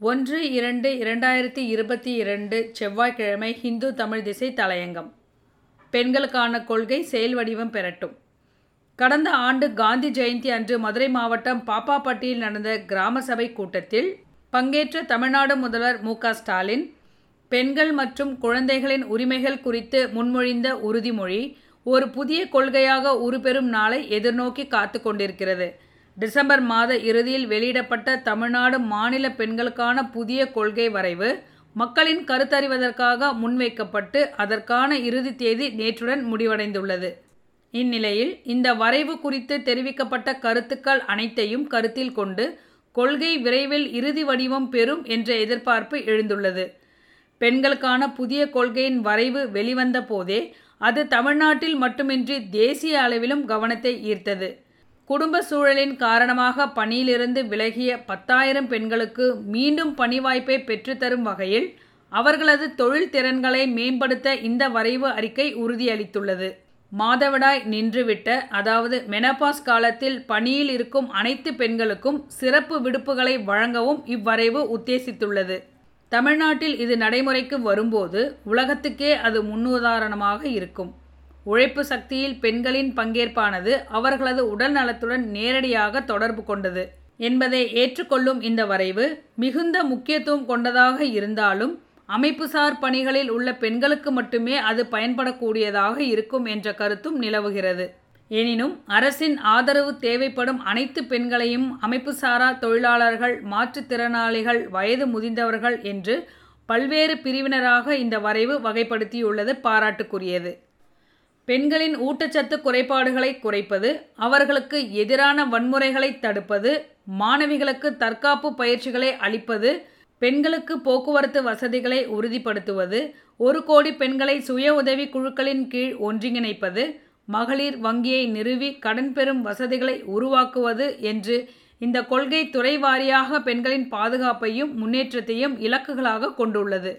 ஒன்று இரண்டு இரண்டாயிரத்தி இருபத்தி இரண்டு செவ்வாய்க்கிழமை ஹிந்து தமிழ் திசை தலையங்கம். பெண்களுக்கான கொள்கை செயல் வடிவம் பெறட்டும். கடந்த ஆண்டு காந்தி ஜெயந்தி அன்று மதுரை மாவட்டம் பாப்பாப்பட்டியில் நடந்த கிராம சபை கூட்டத்தில் பங்கேற்ற தமிழ்நாடு முதல்வர் மு க ஸ்டாலின் பெண்கள் மற்றும் குழந்தைகளின் உரிமைகள் குறித்து முன்மொழிந்த உறுதிமொழி ஒரு புதிய கொள்கையாக உருப்பெறும் நாளை எதிர்நோக்கி காத்து கொண்டிருக்கிறது. டிசம்பர் மாத இறுதியில் வெளியிடப்பட்ட தமிழ்நாடு மாநில பெண்களுக்கான புதிய கொள்கை வரைவு மக்களின் கருத்தறிவதற்காக முன்வைக்கப்பட்டு அதற்கான இறுதி தேதி நேற்றுடன் முடிவடைந்துள்ளது. இந்நிலையில் இந்த வரைவு குறித்து தெரிவிக்கப்பட்ட கருத்துக்கள் அனைத்தையும் கருத்தில் கொண்டு கொள்கை விரைவில் இறுதி வடிவம் பெறும் என்ற எதிர்பார்ப்பு எழுந்துள்ளது. பெண்களுக்கான புதிய கொள்கையின் வரைவு வெளிவந்த போதே அது தமிழ்நாட்டில் மட்டுமின்றி தேசிய அளவிலும் கவனத்தை ஈர்த்தது. குடும்ப சூழலின் காரணமாக பணியிலிருந்து விலகிய பத்தாயிரம் பெண்களுக்கு மீண்டும் பணி வாய்ப்பை பெற்றுத்தரும் வகையில் அவர்களது தொழில் திறன்களை மேம்படுத்த இந்த வரைவு அறிக்கை உறுதியளித்துள்ளது. மாதவிடாய் நின்றுவிட்ட அதாவது மெனபாஸ் காலத்தில் பணியில் இருக்கும் அனைத்து பெண்களுக்கும் சிறப்பு விடுப்புகளை வழங்கவும் இவ்வரைவு உத்தேசித்துள்ளது. தமிழ்நாட்டில் இது நடைமுறைக்கு வரும்போது உலகத்துக்கே அது முன்னுதாரணமாக இருக்கும். உழைப்பு சக்தியில் பெண்களின் பங்கேற்பானது அவர்களது உடல் நலத்துடன் நேரடியாக தொடர்பு கொண்டது என்பதை ஏற்றுக்கொள்ளும் இந்த வரைவு மிகுந்த முக்கியத்துவம் கொண்டதாக இருந்தாலும் அமைப்புசார் பணிகளில் உள்ள பெண்களுக்கு மட்டுமே அது பயன்படக்கூடியதாக இருக்கும் என்ற கருத்தும் நிலவுகிறது. எனினும் அரசின் ஆதரவு தேவைப்படும் அனைத்து பெண்களையும் அமைப்புசாரா தொழிலாளர்கள் மாற்றுத்திறனாளிகள் வயது முதிர்ந்தவர்கள் என்று பல்வேறு பிரிவினராக இந்த வரைவு வகைப்படுத்தியுள்ளது பாராட்டுக்குரியது. பெண்களின் ஊட்டச்சத்து குறைபாடுகளை குறைப்பது அவர்களுக்கு எதிரான வன்முறைகளை தடுப்பது மாணவிகளுக்கு தற்காப்பு பயிற்சிகளை அளிப்பது பெண்களுக்கு போக்குவரத்து வசதிகளை உறுதிப்படுத்துவது ஒரு கோடி பெண்களை சுய உதவி குழுக்களின் கீழ் ஒன்றிணைப்பது மகளிர் வங்கியை நிறுவி கடன் பெறும் வசதிகளை உருவாக்குவது என்று இந்த கொள்கை துறை வாரியாக பெண்களின் பாதுகாப்பையும் முன்னேற்றத்தையும் இலக்குகளாக கொண்டுள்ளது.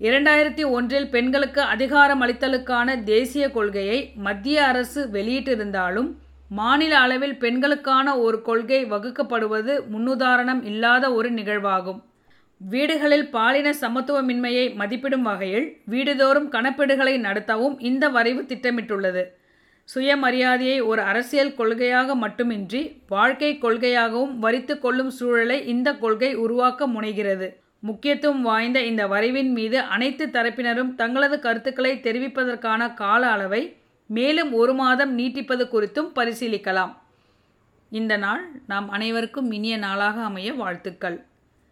இரண்டாயிரத்தி ஒன்றில் பெண்களுக்கு அதிகாரம் அளித்தலுக்கான தேசிய கொள்கையை மத்திய அரசு வெளியிட்டிருந்தாலும் மாநில அளவில் பெண்களுக்கான ஒரு கொள்கை வகுக்கப்படுவது முன்னுதாரணம் இல்லாத ஒரு நிகழ்வாகும். வீடுகளில் பாலின சமத்துவமின்மையை மதிப்பிடும் வகையில் வீடுதோறும் கணப்பீடுகளை நடத்தவும் இந்த வரைவு திட்டமிட்டுள்ளது. சுயமரியாதையை ஒரு அரசியல் கொள்கையாக மட்டுமின்றி வாழ்க்கை கொள்கையாகவும் வரித்து கொள்ளும் சூழலை இந்த கொள்கை உருவாக்க முனைகிறது. முக்கியத்துவம் வாய்ந்த இந்த வரைவின் மீது அனைத்து தரப்பினரும் தங்களது கருத்துக்களை தெரிவிப்பதற்கான கால அளவை மேலும் ஒரு மாதம் நீட்டிப்பது குறித்தும் பரிசீலிக்கலாம். இந்த நாள் நாம் அனைவருக்கும் இனிய நாளாக அமைய வாழ்த்துக்கள்.